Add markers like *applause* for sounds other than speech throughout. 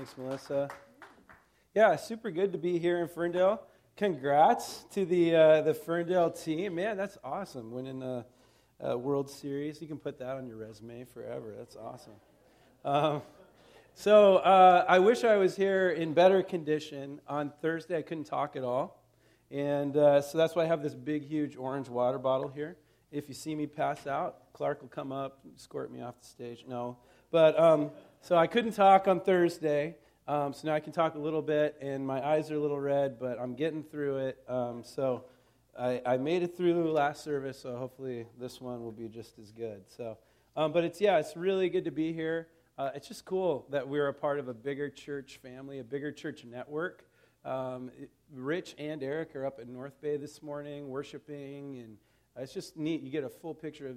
Thanks, Melissa. Yeah, super good to be here in Ferndale. Congrats to the uh, the Ferndale team. Man, that's awesome. Winning the uh, World Series. You can put that on your resume forever. That's awesome. Um, so uh, I wish I was here in better condition. On Thursday, I couldn't talk at all. And uh, so that's why I have this big, huge orange water bottle here. If you see me pass out, Clark will come up, escort me off the stage. No. But um, so I couldn't talk on Thursday. Um, so now I can talk a little bit, and my eyes are a little red, but I'm getting through it. Um, so I, I, made it through last service, so hopefully this one will be just as good. So, um, but it's yeah, it's really good to be here. Uh, it's just cool that we're a part of a bigger church family, a bigger church network. Um, Rich and Eric are up at North Bay this morning worshiping, and it's just neat. You get a full picture of,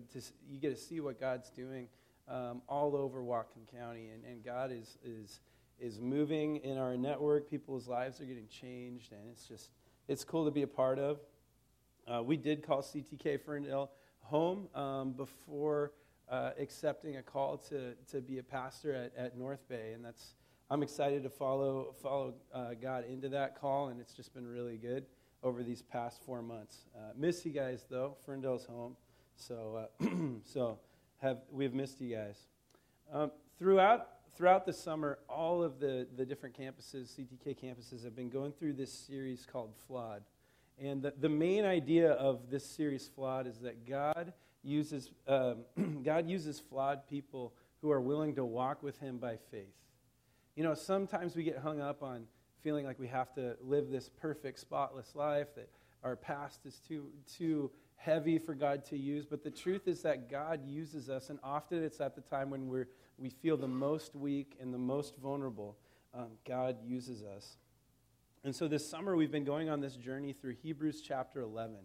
you get to see what God's doing um, all over Whatcom County, and, and God is is is moving in our network. People's lives are getting changed, and it's just it's cool to be a part of. Uh, we did call CTK Ferndale home um, before uh, accepting a call to, to be a pastor at, at North Bay, and that's I'm excited to follow follow uh, God into that call, and it's just been really good over these past four months. Uh, miss you guys though, Ferndale's home, so uh, *clears throat* so have we've missed you guys. Um, throughout throughout the summer, all of the, the different campuses, CTK campuses, have been going through this series called Flawed. And the, the main idea of this series, Flawed, is that God uses, um, *clears throat* God uses flawed people who are willing to walk with Him by faith. You know, sometimes we get hung up on feeling like we have to live this perfect, spotless life, that our past is too, too heavy for God to use. But the truth is that God uses us, and often it's at the time when we're we feel the most weak and the most vulnerable, um, God uses us. And so this summer we've been going on this journey through Hebrews chapter 11.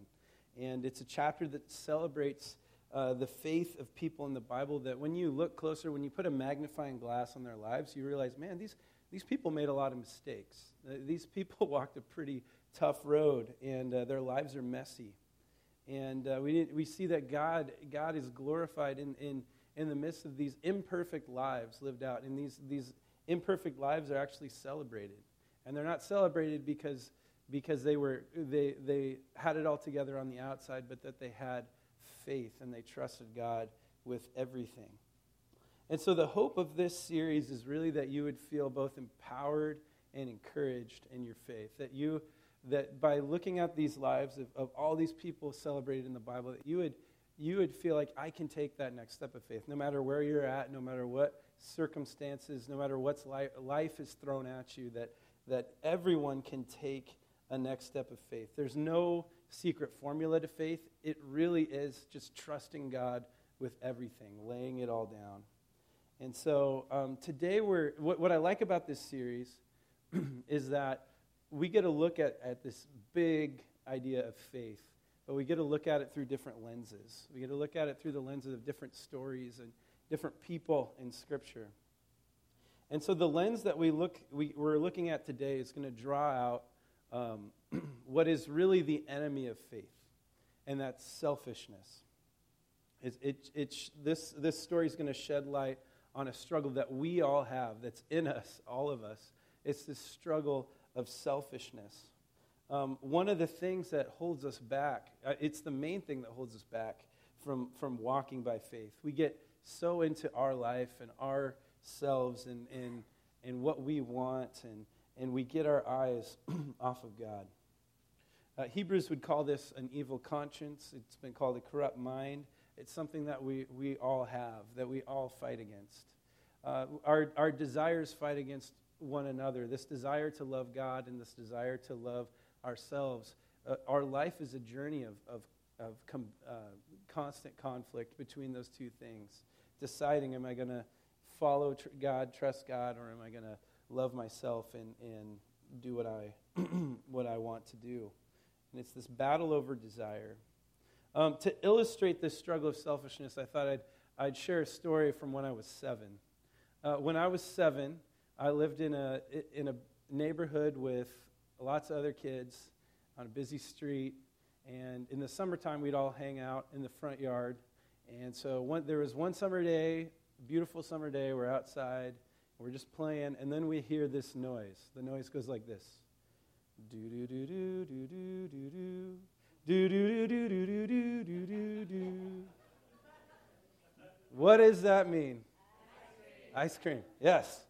And it's a chapter that celebrates uh, the faith of people in the Bible that when you look closer, when you put a magnifying glass on their lives, you realize, man, these, these people made a lot of mistakes. Uh, these people *laughs* walked a pretty tough road, and uh, their lives are messy. And uh, we, we see that God, God is glorified in, in in the midst of these imperfect lives lived out. And these, these imperfect lives are actually celebrated. And they're not celebrated because, because they, were, they, they had it all together on the outside, but that they had faith and they trusted God with everything. And so the hope of this series is really that you would feel both empowered and encouraged in your faith. That you that by looking at these lives of, of all these people celebrated in the Bible, that you would you would feel like I can take that next step of faith, no matter where you're at, no matter what circumstances, no matter what's life, life is thrown at you, that, that everyone can take a next step of faith. There's no secret formula to faith. It really is just trusting God with everything, laying it all down. And so um, today, we're, what, what I like about this series *clears throat* is that we get a look at, at this big idea of faith but we get to look at it through different lenses. We get to look at it through the lenses of different stories and different people in Scripture. And so the lens that we look, we, are looking at today is going to draw out um, *clears throat* what is really the enemy of faith, and that's selfishness. It, it, it, this, this story is going to shed light on a struggle that we all have, that's in us, all of us. It's this struggle of selfishness. Um, one of the things that holds us back, uh, it's the main thing that holds us back from, from walking by faith. We get so into our life and ourselves and, and, and what we want, and, and we get our eyes *clears throat* off of God. Uh, Hebrews would call this an evil conscience. It's been called a corrupt mind. It's something that we, we all have, that we all fight against. Uh, our, our desires fight against one another. This desire to love God and this desire to love ourselves. Uh, our life is a journey of, of, of com, uh, constant conflict between those two things. Deciding, am I going to follow tr- God, trust God, or am I going to love myself and, and do what I, *clears throat* what I want to do? And it's this battle over desire. Um, to illustrate this struggle of selfishness, I thought I'd, I'd share a story from when I was seven. Uh, when I was seven, I lived in a, in a neighborhood with lots of other kids on a busy street. And in the summertime, we'd all hang out in the front yard. And so one, there was one summer day, beautiful summer day, we're outside, We're just playing, and then we hear this noise. The noise goes like this. Do do do do do do do do. Do do do do do do do do do. What does that mean? Ice cream. Yes.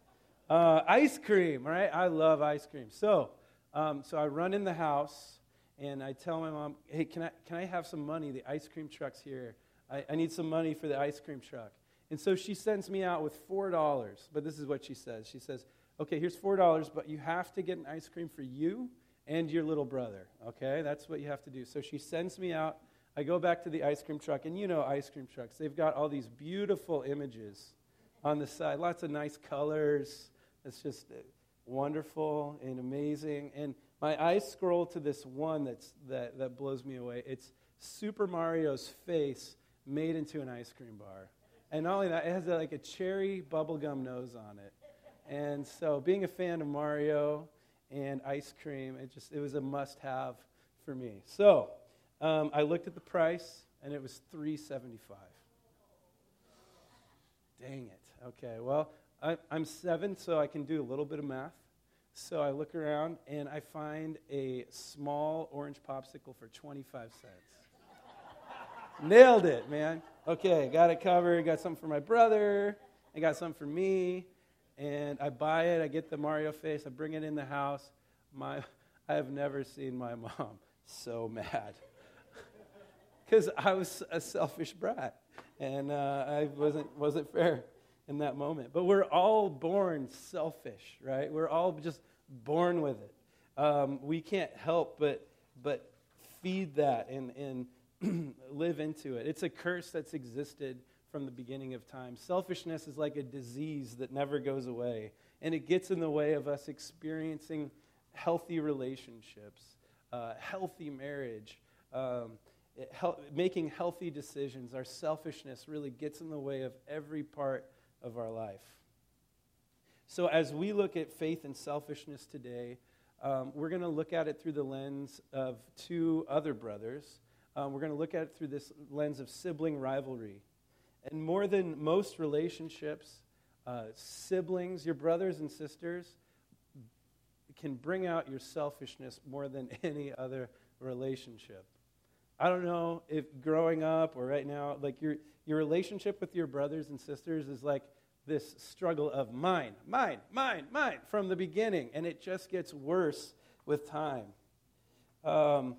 Uh, ice cream, right? I love ice cream. So, um, so I run in the house and I tell my mom, "Hey, can I can I have some money? The ice cream truck's here. I, I need some money for the ice cream truck." And so she sends me out with four dollars. But this is what she says. She says, "Okay, here's four dollars, but you have to get an ice cream for you and your little brother. Okay, that's what you have to do." So she sends me out. I go back to the ice cream truck, and you know ice cream trucks. They've got all these beautiful images on the side, lots of nice colors it's just uh, wonderful and amazing. And my eyes scroll to this one that's, that, that blows me away. It's Super Mario's face made into an ice cream bar. And not only that, it has a, like a cherry bubblegum nose on it. And so, being a fan of Mario and ice cream, it just it was a must-have for me. So, um, I looked at the price, and it was three seventy-five. Dang it. Okay, well, I, am seven, so I can do a little bit of math. So I look around and I find a small orange popsicle for 25 cents. Nailed it, man. Okay, got it covered. Got something for my brother. I got something for me. And I buy it. I get the Mario face. I bring it in the house. My, I have never seen my mom so mad. *laughs* Because I was a selfish brat. And uh, I wasn't, wasn't fair in that moment. But we're all born selfish, right? We're all just born with it. Um, we can't help but, but feed that and, and *clears throat* live into it. It's a curse that's existed from the beginning of time. Selfishness is like a disease that never goes away, and it gets in the way of us experiencing healthy relationships, uh, healthy marriage. Um, it, making healthy decisions, our selfishness really gets in the way of every part of our life. So, as we look at faith and selfishness today, um, we're going to look at it through the lens of two other brothers. Um, we're going to look at it through this lens of sibling rivalry. And more than most relationships, uh, siblings, your brothers and sisters, can bring out your selfishness more than *laughs* any other relationship. I don't know if growing up or right now, like your, your relationship with your brothers and sisters is like this struggle of mine, mine, mine, mine from the beginning, and it just gets worse with time. Um,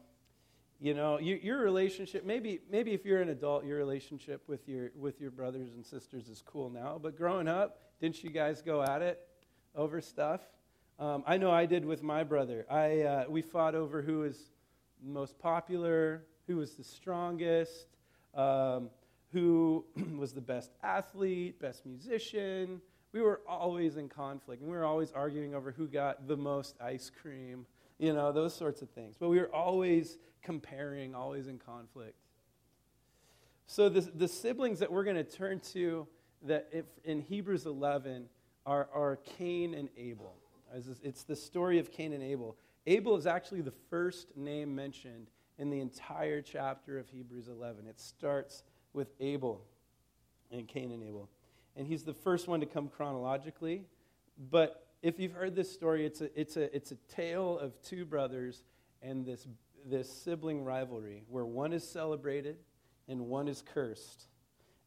you know, you, your relationship, maybe, maybe if you're an adult, your relationship with your, with your brothers and sisters is cool now, but growing up, didn't you guys go at it over stuff? Um, I know I did with my brother. I, uh, we fought over who was most popular, who was the strongest, um, who *clears throat* was the best athlete, best musician. We were always in conflict, and we were always arguing over who got the most ice cream, you know, those sorts of things. But we were always comparing, always in conflict. So the, the siblings that we're going to turn to that if, in Hebrews 11 are, are Cain and Abel. It's the story of Cain and Abel. Abel is actually the first name mentioned in the entire chapter of Hebrews 11. It starts with Abel and Cain and Abel. And he's the first one to come chronologically. But if you've heard this story, it's a, it's a, it's a tale of two brothers and this, this sibling rivalry where one is celebrated and one is cursed.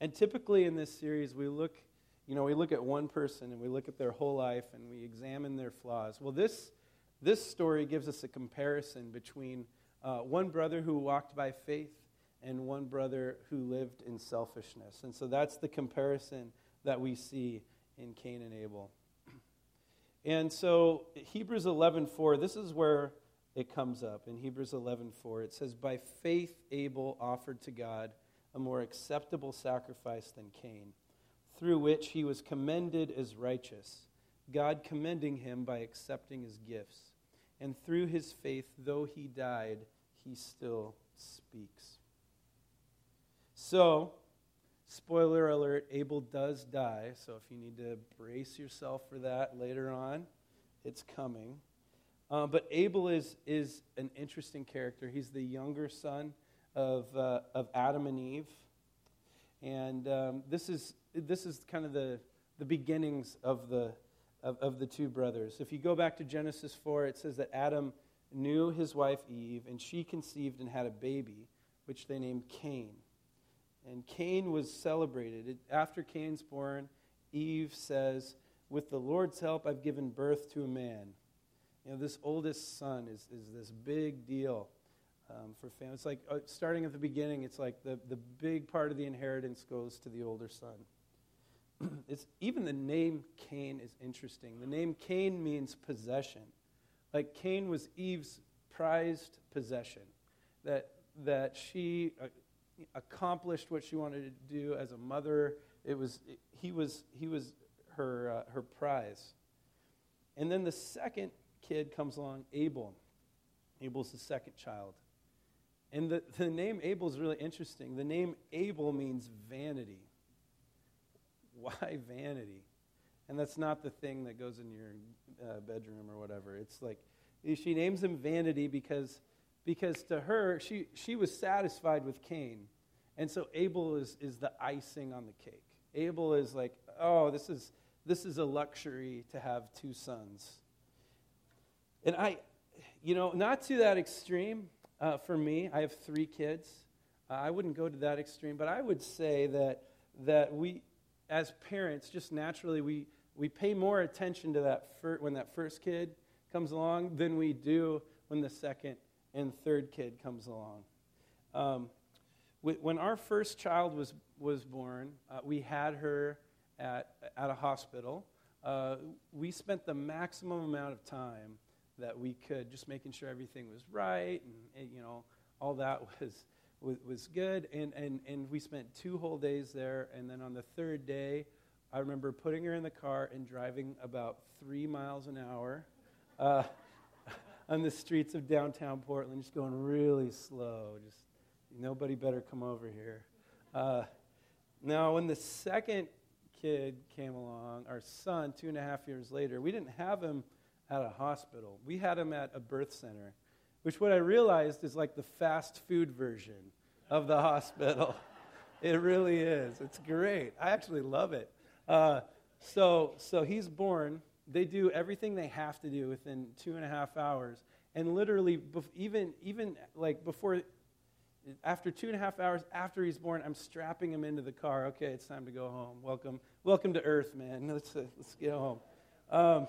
And typically in this series, we look, you know, we look at one person and we look at their whole life and we examine their flaws. Well, this, this story gives us a comparison between uh, one brother who walked by faith and one brother who lived in selfishness. And so that's the comparison that we see in Cain and Abel. And so Hebrews 11:4, this is where it comes up. In Hebrews 11:4, it says, "By faith Abel offered to God a more acceptable sacrifice than Cain, through which he was commended as righteous, God commending him by accepting his gifts. And through his faith, though he died, he still speaks. So, spoiler alert, Abel does die. So, if you need to brace yourself for that later on, it's coming. Uh, but Abel is, is an interesting character. He's the younger son of, uh, of Adam and Eve. And um, this, is, this is kind of the, the beginnings of the, of, of the two brothers. If you go back to Genesis 4, it says that Adam knew his wife Eve, and she conceived and had a baby, which they named Cain. And Cain was celebrated. After Cain's born, Eve says, With the Lord's help, I've given birth to a man. You know, this oldest son is, is this big deal um, for family. It's like uh, starting at the beginning, it's like the, the big part of the inheritance goes to the older son. *clears throat* it's, even the name Cain is interesting. The name Cain means possession. Like Cain was Eve's prized possession, that, that she uh, accomplished what she wanted to do as a mother. It was, it, he was, he was her, uh, her prize. And then the second kid comes along, Abel. Abel's the second child. And the, the name Abel is really interesting. The name Abel means vanity. Why vanity? And that's not the thing that goes in your uh, bedroom or whatever. It's like she names him vanity because, because to her, she, she was satisfied with Cain. And so Abel is, is the icing on the cake. Abel is like, oh, this is, this is a luxury to have two sons. And I, you know, not to that extreme uh, for me. I have three kids. Uh, I wouldn't go to that extreme, but I would say that, that we, as parents, just naturally, we, we pay more attention to that fir- when that first kid comes along than we do when the second and third kid comes along. Um, when our first child was, was born, uh, we had her at, at a hospital. Uh, we spent the maximum amount of time that we could, just making sure everything was right and, and you know, all that *laughs* was, was, was good. And, and, and we spent two whole days there. And then on the third day, I remember putting her in the car and driving about three miles an hour uh, *laughs* on the streets of downtown Portland, just going really slow. Just nobody better come over here. Uh, now, when the second kid came along, our son, two and a half years later, we didn't have him at a hospital. We had him at a birth center, which what I realized is like the fast food version of the hospital. *laughs* It really is. It's great. I actually love it. Uh, so, so he's born. They do everything they have to do within two and a half hours, and literally, even even like before, after two and a half hours after he's born, I'm strapping him into the car. Okay, it's time to go home. Welcome, welcome to Earth, man. *laughs* Let's uh, let's get home. Um,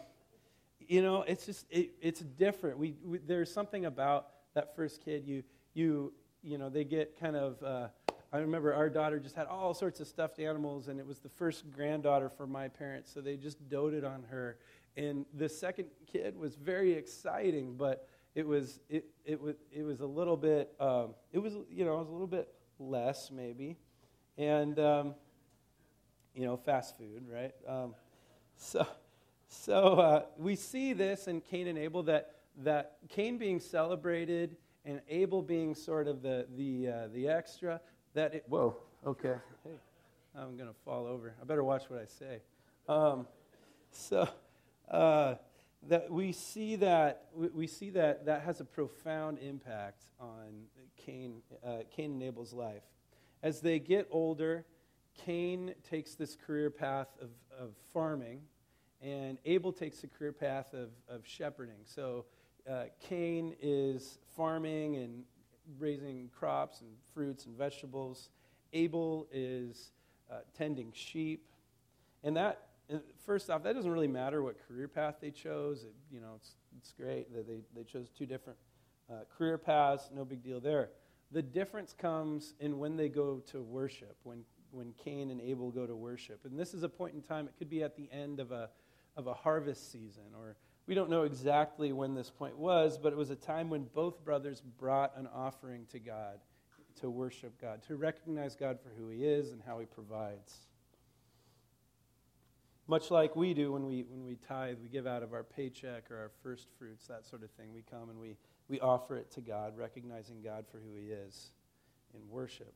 you know, it's just, it, it's different. We, we, there's something about that first kid. You, you, you know, they get kind of, uh, I remember our daughter just had all sorts of stuffed animals, and it was the first granddaughter for my parents, so they just doted on her. And the second kid was very exciting, but it was, it, it was, it was a little bit, um, it was, you know, it was a little bit less maybe. And, um, you know, fast food, right? Um, so, so uh, we see this in Cain and Abel that, that Cain being celebrated and Abel being sort of the, the, uh, the extra. That it, whoa, okay. Hey, I'm going to fall over. I better watch what I say. Um, so uh, that we see that we see that that has a profound impact on Cain, uh, Cain and Abel's life. As they get older, Cain takes this career path of, of farming and Abel takes the career path of, of shepherding. So uh, Cain is farming and raising crops and fruits and vegetables. Abel is uh, tending sheep. And that, first off, that doesn't really matter what career path they chose. It, you know, it's, it's great that they, they chose two different uh, career paths, no big deal there. The difference comes in when they go to worship, when, when Cain and Abel go to worship. And this is a point in time, it could be at the end of a, of a harvest season, or we don't know exactly when this point was, but it was a time when both brothers brought an offering to God to worship God, to recognize God for who He is and how He provides. Much like we do when we, when we tithe, we give out of our paycheck or our first fruits, that sort of thing. We come and we, we offer it to God, recognizing God for who He is in worship.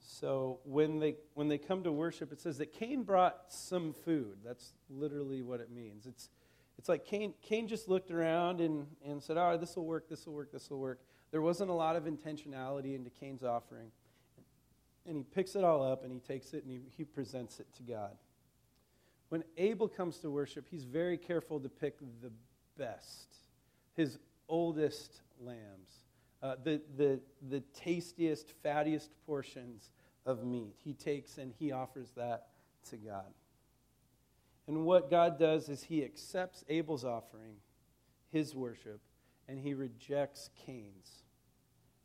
So when they, when they come to worship, it says that Cain brought some food. That's literally what it means. It's, it's like Cain, Cain just looked around and, and said, oh, this will work, this will work, this will work. There wasn't a lot of intentionality into Cain's offering. And he picks it all up and he takes it and he, he presents it to God. when Abel comes to worship, he's very careful to pick the best, his oldest lambs, uh, the, the, the tastiest, fattiest portions of meat. He takes and he offers that to God. And what God does is he accepts Abel's offering, his worship, and he rejects Cain's.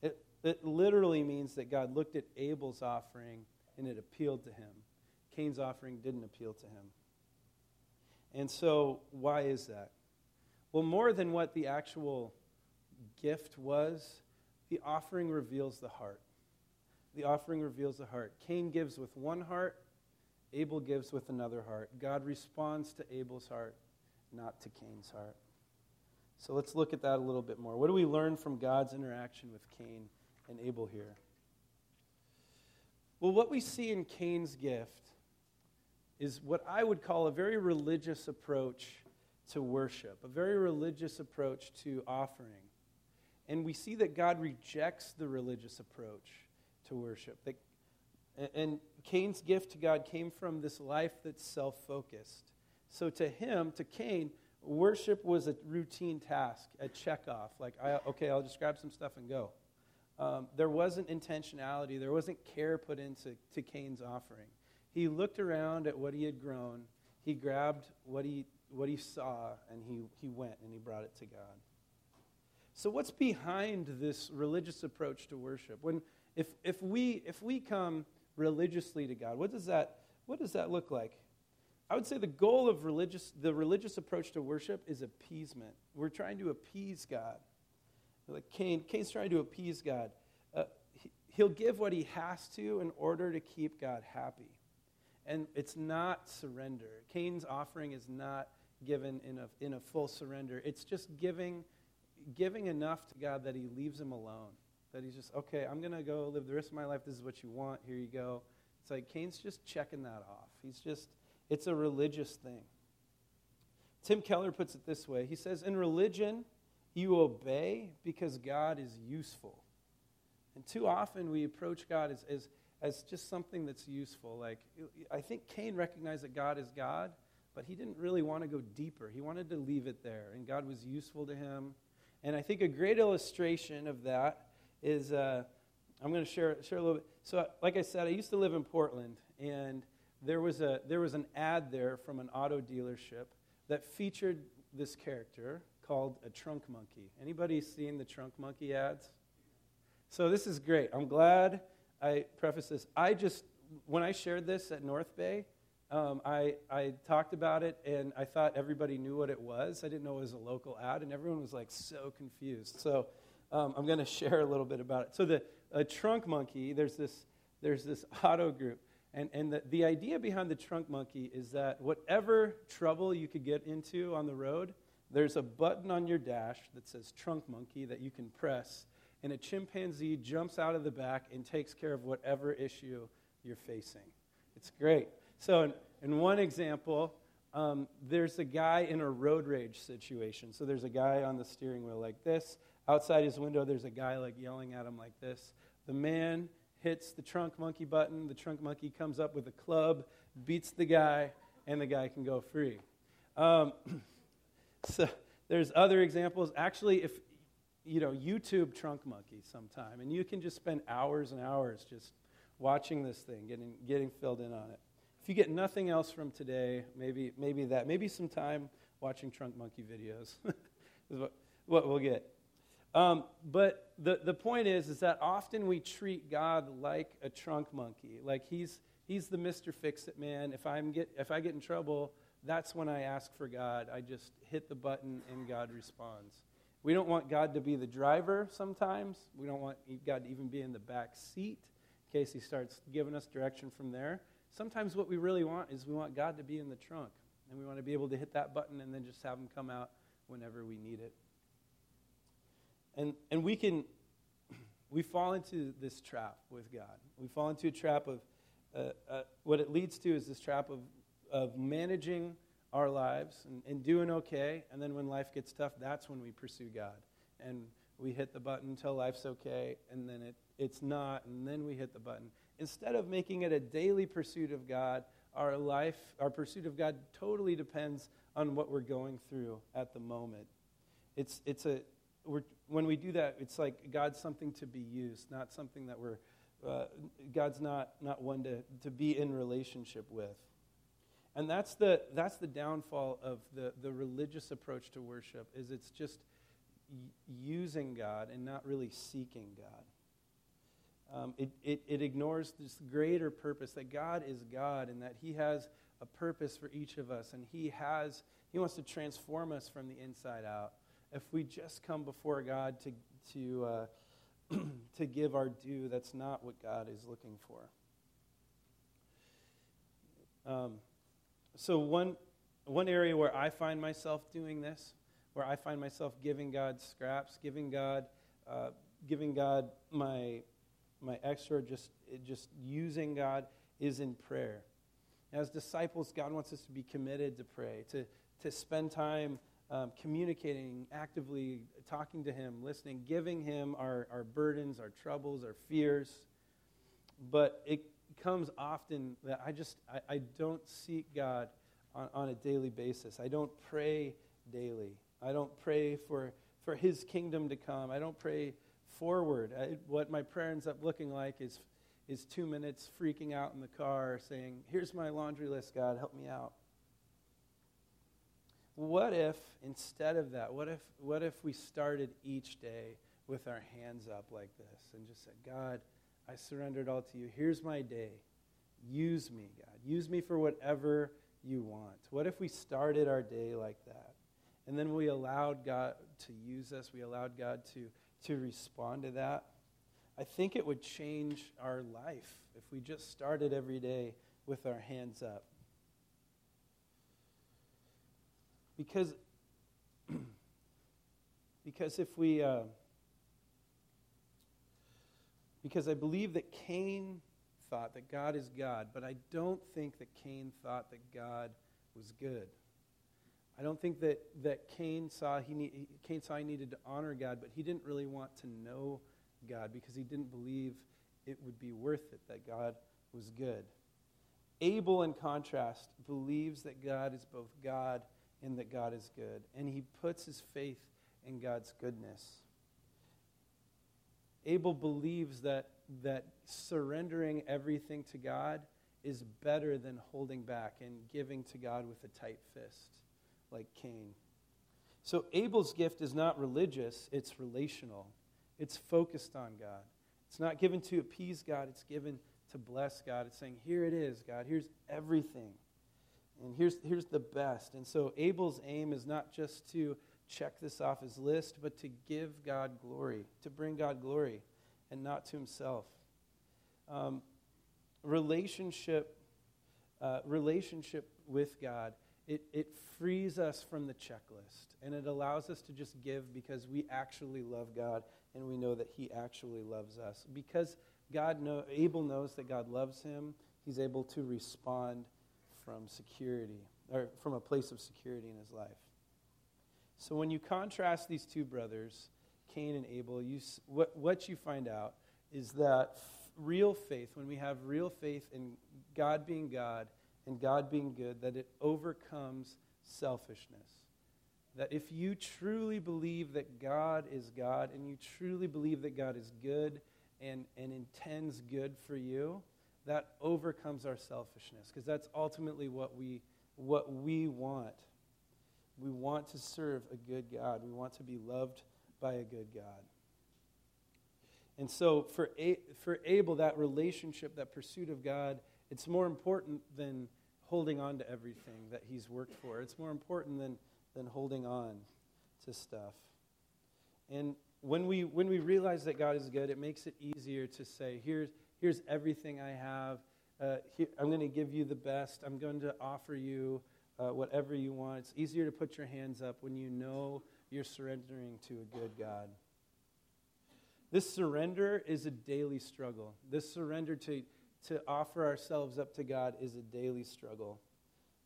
It, it literally means that God looked at Abel's offering and it appealed to him. Cain's offering didn't appeal to him. And so, why is that? Well, more than what the actual gift was, the offering reveals the heart. The offering reveals the heart. Cain gives with one heart, Abel gives with another heart. God responds to Abel's heart, not to Cain's heart. So let's look at that a little bit more. What do we learn from God's interaction with Cain and Abel here? Well, what we see in Cain's gift is what I would call a very religious approach to worship, a very religious approach to offering. And we see that God rejects the religious approach to worship. That, and Cain's gift to God came from this life that's self focused. So to him, to Cain, worship was a routine task, a check off. Like, I, okay, I'll just grab some stuff and go. Um, there wasn't intentionality, there wasn't care put into to Cain's offering. He looked around at what he had grown, he grabbed what he, what he saw, and he, he went and he brought it to God. So, what's behind this religious approach to worship? When, if, if, we, if we come religiously to God, what does, that, what does that look like? I would say the goal of religious, the religious approach to worship is appeasement. We're trying to appease God. Like Cain, Cain's trying to appease God. Uh, he, he'll give what he has to in order to keep God happy. And it's not surrender. Cain's offering is not given in a, in a full surrender. It's just giving, giving enough to God that he leaves him alone. That he's just, okay, I'm going to go live the rest of my life. This is what you want. Here you go. It's like Cain's just checking that off. He's just, it's a religious thing. Tim Keller puts it this way He says, In religion, you obey because God is useful. And too often we approach God as, as as just something that's useful. Like, I think Cain recognized that God is God, but he didn't really want to go deeper. He wanted to leave it there, and God was useful to him. And I think a great illustration of that is uh, I'm going to share, share a little bit. So, like I said, I used to live in Portland, and there was, a, there was an ad there from an auto dealership that featured this character called a trunk monkey. Anybody seen the trunk monkey ads? So this is great. I'm glad I preface this. I just, when I shared this at North Bay, um, I, I talked about it and I thought everybody knew what it was. I didn't know it was a local ad, and everyone was like so confused. So um, I'm going *laughs* to share a little bit about it. So the a trunk monkey, there's this, there's this auto group. And, and the, the idea behind the trunk monkey is that whatever trouble you could get into on the road, there's a button on your dash that says trunk monkey that you can press and a chimpanzee jumps out of the back and takes care of whatever issue you're facing. It's great. So, in, in one example, um, there's a guy in a road rage situation. So, there's a guy on the steering wheel like this. Outside his window, there's a guy like yelling at him like this. The man hits the trunk monkey button. The trunk monkey comes up with a club, beats the guy, and the guy can go free. Um, *clears throat* so, there's other examples. Actually, if you know, YouTube Trunk Monkey sometime, and you can just spend hours and hours just watching this thing, getting, getting filled in on it. If you get nothing else from today, maybe, maybe that, maybe some time watching Trunk Monkey videos *laughs* is what, what we'll get. Um, but the, the point is, is that often we treat God like a trunk monkey, like he's, he's the Mr. Fix-It man. If, I'm get, if I get in trouble, that's when I ask for God. I just hit the button and God responds. We don't want God to be the driver sometimes. We don't want God to even be in the back seat in case He starts giving us direction from there. Sometimes what we really want is we want God to be in the trunk, and we want to be able to hit that button and then just have Him come out whenever we need it. And, and we can, we fall into this trap with God. We fall into a trap of, uh, uh, what it leads to is this trap of, of managing our lives and, and doing okay. And then when life gets tough, that's when we pursue God. And we hit the button until life's okay, and then it, it's not, and then we hit the button. Instead of making it a daily pursuit of God, our life, our pursuit of God, totally depends on what we're going through at the moment. It's, it's a, when we do that, it's like God's something to be used, not something that we're, uh, God's not, not one to, to be in relationship with. And that's the, that's the downfall of the, the religious approach to worship, is it's just using God and not really seeking God. Um, it, it, it ignores this greater purpose that God is God and that He has a purpose for each of us, and He has He wants to transform us from the inside out. If we just come before God to to uh, *clears throat* to give our due, that's not what God is looking for. Um, so one one area where I find myself doing this where I find myself giving God scraps, giving God, uh, giving God my, my extra, just, just using God, is in prayer. As disciples, God wants us to be committed to pray, to, to spend time um, communicating, actively talking to Him, listening, giving Him our, our burdens, our troubles, our fears. But it comes often that I just I, I don't seek God on, on a daily basis. I don't pray daily. I don't pray for, for his kingdom to come. I don't pray forward. I, what my prayer ends up looking like is, is two minutes freaking out in the car saying, Here's my laundry list, God, help me out. What if, instead of that, what if, what if we started each day with our hands up like this and just said, God, I surrender it all to you. Here's my day. Use me, God. Use me for whatever you want. What if we started our day like that? And then we allowed God to use us, we allowed God to, to respond to that. I think it would change our life if we just started every day with our hands up. Because, *clears throat* because if we, uh, because I believe that Cain thought that God is God, but I don't think that Cain thought that God was good. I don't think that, that Cain, saw he need, Cain saw he needed to honor God, but he didn't really want to know God because he didn't believe it would be worth it, that God was good. Abel, in contrast, believes that God is both God and that God is good, and he puts his faith in God's goodness. Abel believes that, that surrendering everything to God is better than holding back and giving to God with a tight fist like Cain. So Abel's gift is not religious, it's relational. It's focused on God. It's not given to appease God, it's given to bless God. It's saying, Here it is, God. Here's everything. And here's, here's the best. And so Abel's aim is not just to check this off his list, but to give God glory, to bring God glory, and not to himself. Um, relationship, uh, relationship with God it, it frees us from the checklist and it allows us to just give because we actually love God and we know that He actually loves us. Because God know, Abel knows that God loves him, he's able to respond from security or from a place of security in his life. So when you contrast these two brothers, Cain and Abel, you, what, what you find out is that real faith, when we have real faith in God being God and God being good, that it overcomes selfishness. That if you truly believe that God is God and you truly believe that God is good and, and intends good for you, that overcomes our selfishness because that's ultimately what we, what we want. We want to serve a good God, we want to be loved by a good God. And so for, a- for Abel, that relationship, that pursuit of God, it's more important than holding on to everything that he's worked for. It's more important than, than holding on to stuff. And when we, when we realize that God is good, it makes it easier to say, here's, here's everything I have. Uh, here, I'm going to give you the best. I'm going to offer you uh, whatever you want. It's easier to put your hands up when you know you're surrendering to a good God. This surrender is a daily struggle. This surrender to, to offer ourselves up to God is a daily struggle,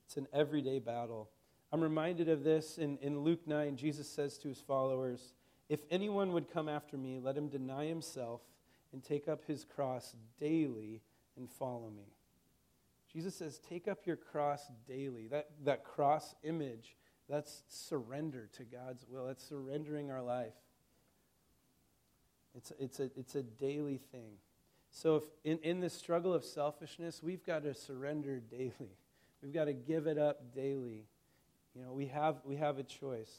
it's an everyday battle. I'm reminded of this in, in Luke 9. Jesus says to his followers, If anyone would come after me, let him deny himself and take up his cross daily and follow me. Jesus says, take up your cross daily. That, that cross image, that's surrender to God's will. That's surrendering our life. It's, it's, a, it's a daily thing. So, if in, in this struggle of selfishness, we've got to surrender daily. *laughs* We've got to give it up daily. You know, we have, we have a choice.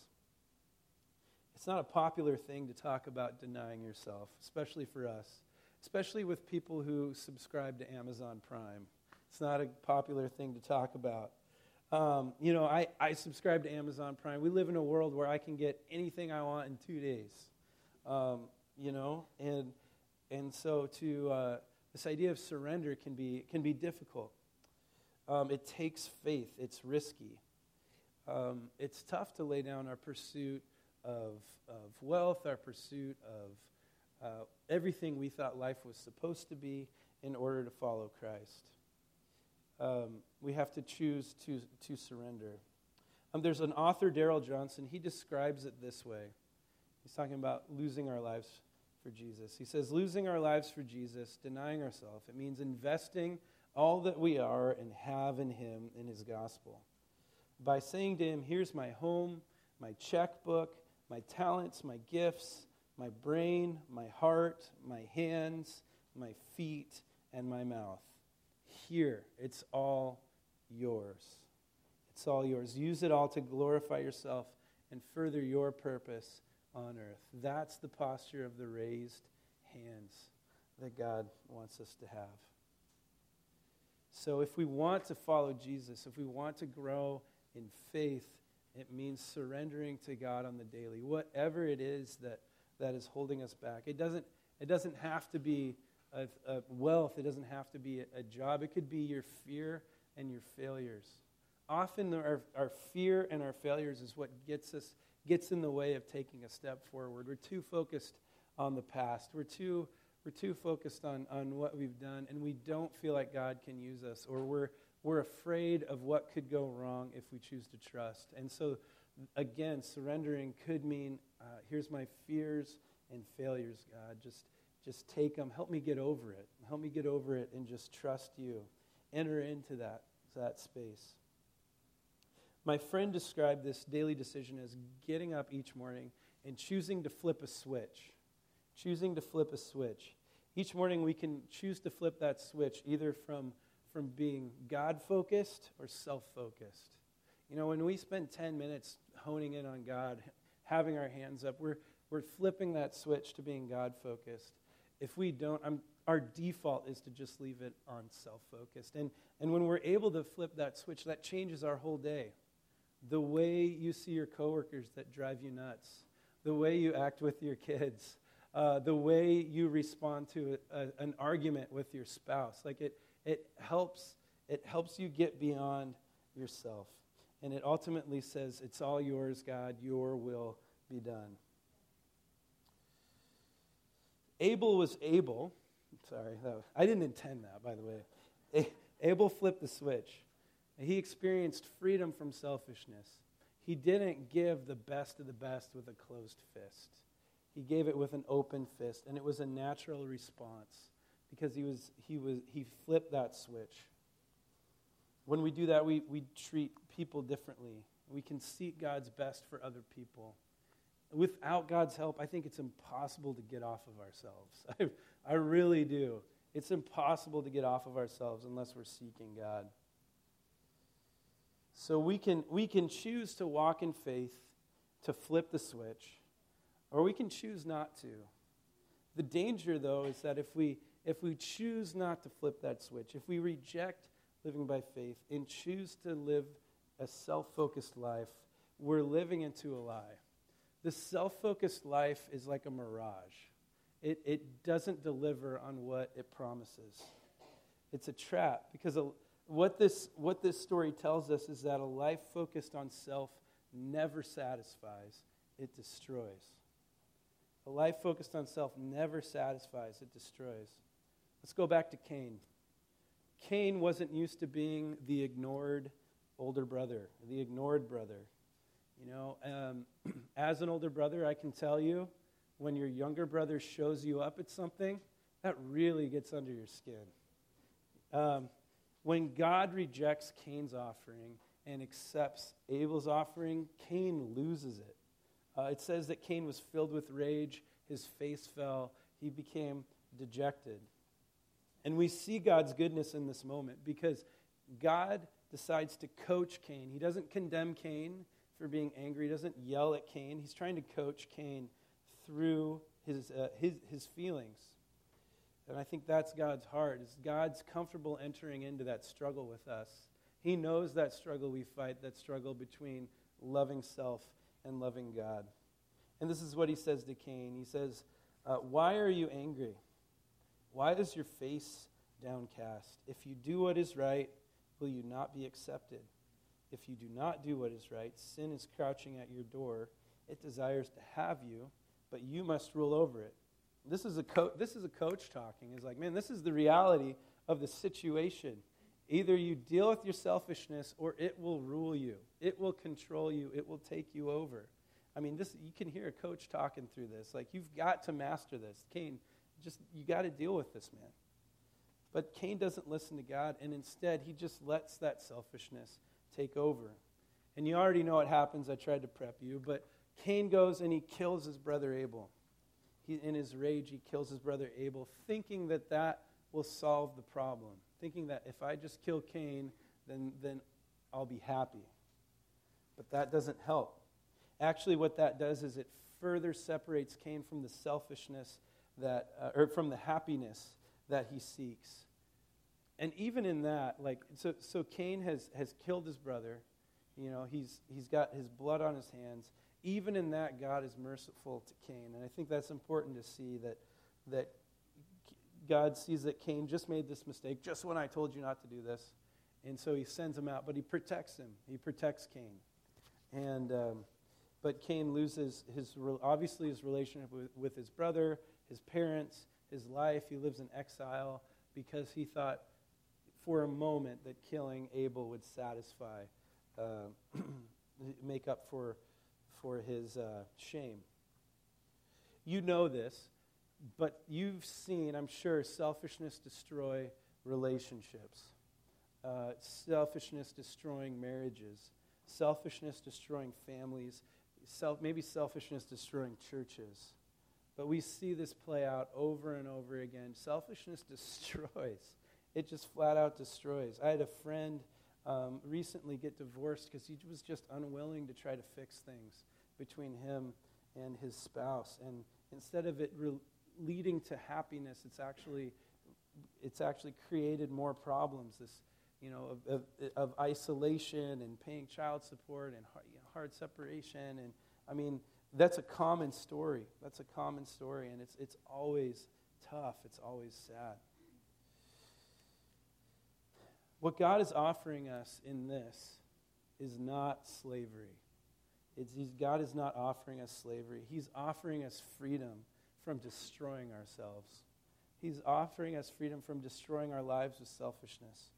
It's not a popular thing to talk about denying yourself, especially for us, especially with people who subscribe to Amazon Prime. It's not a popular thing to talk about. Um, you know, I, I subscribe to Amazon Prime. We live in a world where I can get anything I want in two days. Um, you know, and and so to uh, this idea of surrender can be can be difficult. Um, it takes faith. It's risky. Um, it's tough to lay down our pursuit of of wealth, our pursuit of uh, everything we thought life was supposed to be in order to follow Christ. Um, we have to choose to to surrender. Um, there's an author, Darrell Johnson. He describes it this way. He's talking about losing our lives for Jesus. He says, losing our lives for Jesus, denying ourselves, it means investing all that we are and have in Him in His gospel. By saying to Him, Here's my home, my checkbook, my talents, my gifts, my brain, my heart, my hands, my feet, and my mouth. Here, it's all yours. It's all yours. Use it all to glorify yourself and further your purpose on earth. That's the posture of the raised hands that God wants us to have. So, if we want to follow Jesus, if we want to grow in faith, it means surrendering to God on the daily, whatever it is that, that is holding us back. It doesn't, it doesn't have to be a, a wealth, it doesn't have to be a, a, job, it could be your fear and your failures. Often, our, our fear and our failures is what gets us gets in the way of taking a step forward. We're too focused on the past. We're too, we're too focused on, on what we've done, and we don't feel like God can use us, or we're, we're afraid of what could go wrong if we choose to trust. And so, again, surrendering could mean uh, here's my fears and failures, God. Just, just take them. Help me get over it. Help me get over it and just trust you. Enter into that, that space. My friend described this daily decision as getting up each morning and choosing to flip a switch. Choosing to flip a switch. Each morning we can choose to flip that switch either from, from being God focused or self focused. You know, when we spend 10 minutes honing in on God, having our hands up, we're, we're flipping that switch to being God focused. If we don't, I'm, our default is to just leave it on self focused. And, and when we're able to flip that switch, that changes our whole day the way you see your coworkers that drive you nuts, the way you act with your kids, uh, the way you respond to a, a, an argument with your spouse. Like it, it helps. It helps you get beyond yourself, and it ultimately says, "It's all yours, God. Your will be done." Abel was able. Sorry, I didn't intend that, by the way. Abel flipped the switch. He experienced freedom from selfishness. He didn't give the best of the best with a closed fist. He gave it with an open fist, and it was a natural response because he, was, he, was, he flipped that switch. When we do that, we, we treat people differently. We can seek God's best for other people. Without God's help, I think it's impossible to get off of ourselves. *laughs* I, I really do. It's impossible to get off of ourselves unless we're seeking God. So we can, we can choose to walk in faith, to flip the switch, or we can choose not to. The danger, though, is that if we, if we choose not to flip that switch, if we reject living by faith and choose to live a self focused life, we're living into a lie. The self focused life is like a mirage, it, it doesn't deliver on what it promises. It's a trap because a, what this, what this story tells us is that a life focused on self never satisfies, it destroys. A life focused on self never satisfies, it destroys. Let's go back to Cain. Cain wasn't used to being the ignored older brother, the ignored brother. You know, um, *clears throat* as an older brother, I can tell you when your younger brother shows you up at something, that really gets under your skin. Um, When God rejects Cain's offering and accepts Abel's offering, Cain loses it. Uh, it says that Cain was filled with rage, his face fell, he became dejected. And we see God's goodness in this moment because God decides to coach Cain. He doesn't condemn Cain for being angry, he doesn't yell at Cain. He's trying to coach Cain through his, uh, his, his feelings. And I think that's God's heart. Is God's comfortable entering into that struggle with us. He knows that struggle we fight, that struggle between loving self and loving God. And this is what he says to Cain. He says, uh, Why are you angry? Why is your face downcast? If you do what is right, will you not be accepted? If you do not do what is right, sin is crouching at your door. It desires to have you, but you must rule over it. This is a, co- this is a coach talking. He's like, man, this is the reality of the situation. Either you deal with your selfishness or it will rule you. It will control you. It will take you over. I mean, this you can hear a coach talking through this. Like you've got to master this. Cain, just you got to deal with this man. But Cain doesn't listen to God and instead he just lets that selfishness take over. And you already know what happens. I tried to prep you, but Cain goes and he kills his brother Abel. He, in his rage, he kills his brother Abel, thinking that that will solve the problem thinking that if I just kill Cain, then, then I'll be happy. But that doesn't help. Actually, what that does is it further separates Cain from the selfishness that, uh, or from the happiness that he seeks. And even in that, like, so, so Cain has, has killed his brother. You know, he's, he's got his blood on his hands. Even in that, God is merciful to Cain. And I think that's important to see that, that God sees that Cain just made this mistake just when I told you not to do this. And so he sends him out, but he protects him. He protects Cain. And, um, but Cain loses his, obviously his relationship with, with his brother, his parents, his life. He lives in exile because he thought for a moment that killing Abel would satisfy, uh, *clears throat* make up for, for his uh, shame. You know this but you've seen, I'm sure, selfishness destroy relationships, uh, selfishness destroying marriages, selfishness destroying families, self, maybe selfishness destroying churches. But we see this play out over and over again. Selfishness *laughs* destroys, it just flat out destroys. I had a friend um, recently get divorced because he was just unwilling to try to fix things between him and his spouse. And instead of it re- leading to happiness. It's actually, it's actually created more problems. This, you know, of, of, of isolation and paying child support and hard, you know, hard separation. And I mean, that's a common story. That's a common story, and it's, it's always tough. It's always sad. What God is offering us in this is not slavery. It's, God is not offering us slavery. He's offering us freedom from destroying ourselves. He's offering us freedom from destroying our lives with selfishness.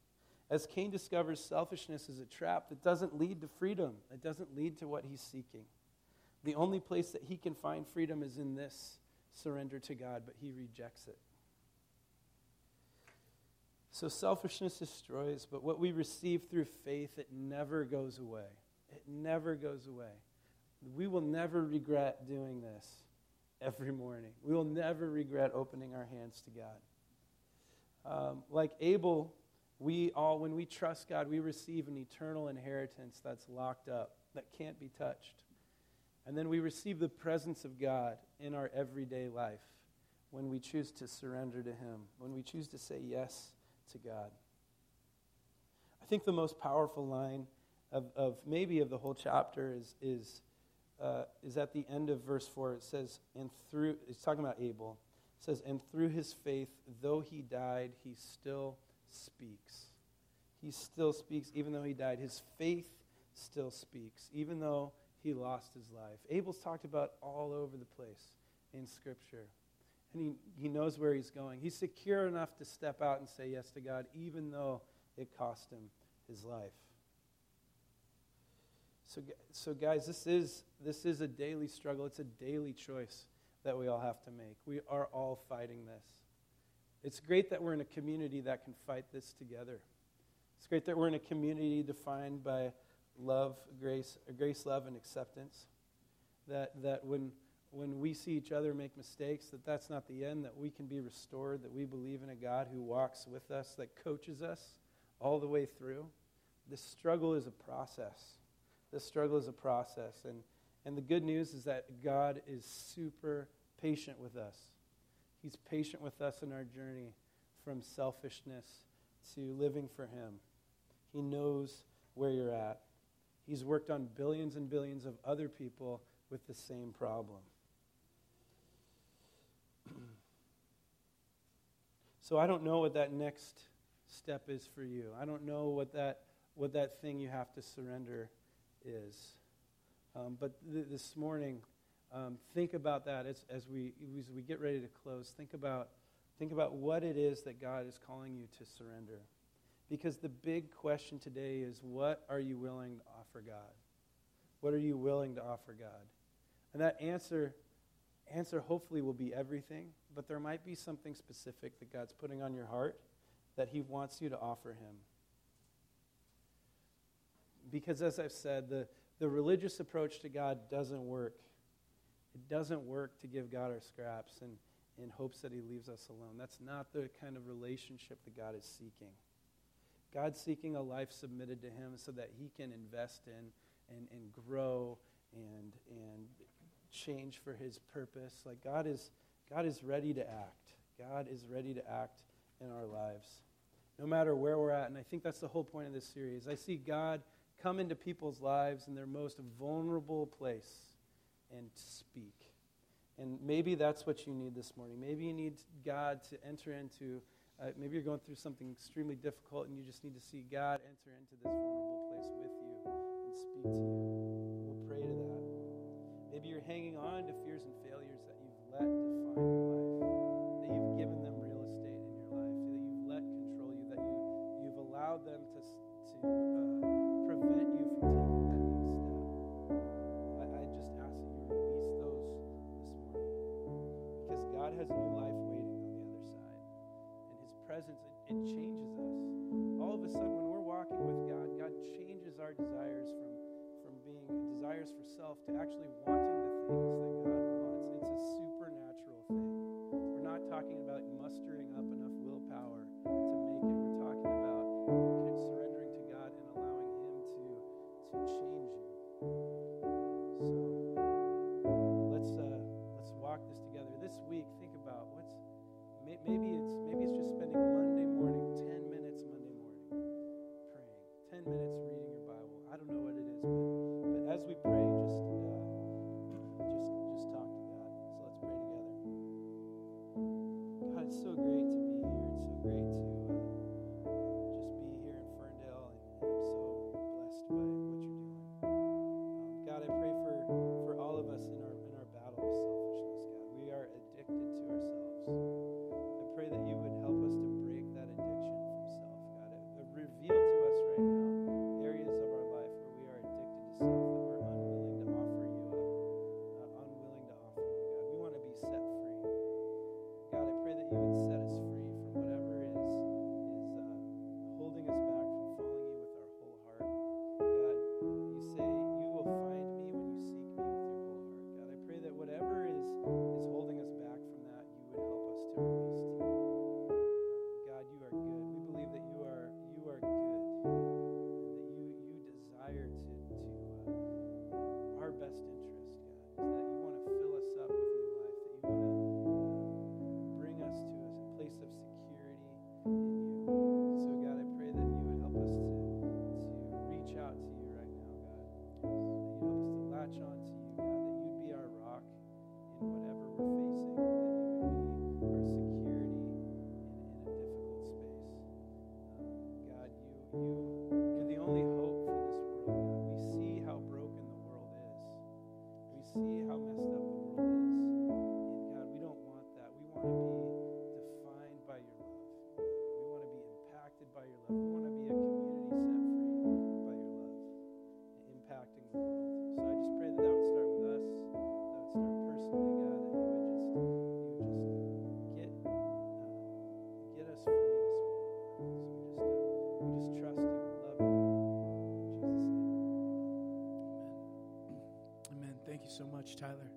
As Cain discovers, selfishness is a trap that doesn't lead to freedom, it doesn't lead to what he's seeking. The only place that he can find freedom is in this surrender to God, but he rejects it. So selfishness destroys, but what we receive through faith, it never goes away. It never goes away. We will never regret doing this every morning. We will never regret opening our hands to God. Um, like Abel, we all, when we trust God, we receive an eternal inheritance that's locked up, that can't be touched. And then we receive the presence of God in our everyday life when we choose to surrender to Him, when we choose to say yes to God. I think the most powerful line of, of maybe of the whole chapter is, is uh, is at the end of verse 4. It says, and through, it's talking about Abel. It says, and through his faith, though he died, he still speaks. He still speaks, even though he died. His faith still speaks, even though he lost his life. Abel's talked about all over the place in Scripture. And he, he knows where he's going. He's secure enough to step out and say yes to God, even though it cost him his life. So, so guys, this is, this is a daily struggle. It's a daily choice that we all have to make. We are all fighting this. It's great that we're in a community that can fight this together. It's great that we're in a community defined by love, grace, grace, love, and acceptance. That, that when, when we see each other make mistakes, that that's not the end, that we can be restored, that we believe in a God who walks with us, that coaches us all the way through. This struggle is a process. This struggle is a process. And, and the good news is that God is super patient with us. He's patient with us in our journey from selfishness to living for Him. He knows where you're at. He's worked on billions and billions of other people with the same problem. *clears throat* so I don't know what that next step is for you. I don't know what that, what that thing you have to surrender is. Um, but th- this morning, um, think about that as, as, we, as we get ready to close. Think about, think about what it is that God is calling you to surrender. Because the big question today is what are you willing to offer God? What are you willing to offer God? And that answer, answer hopefully will be everything, but there might be something specific that God's putting on your heart that He wants you to offer Him. Because as I've said, the, the religious approach to God doesn't work. It doesn't work to give God our scraps and in hopes that He leaves us alone. That's not the kind of relationship that God is seeking. God's seeking a life submitted to Him so that He can invest in and, and grow and, and change for His purpose. Like God is, God is ready to act. God is ready to act in our lives, no matter where we're at. And I think that's the whole point of this series. I see God come into people's lives in their most vulnerable place and speak. And maybe that's what you need this morning. Maybe you need God to enter into uh, maybe you're going through something extremely difficult and you just need to see God enter into this vulnerable place with you and speak to you. We'll pray to that. Maybe you're hanging on to fears and failures that you've let define your life, that you've given them real estate in your life, that you've let control you, that you, you've allowed them to, to uh, presence, it, it changes us. All of a sudden, when we're walking with God, God changes our desires from, from being desires for self to actually wanting the things that Tyler.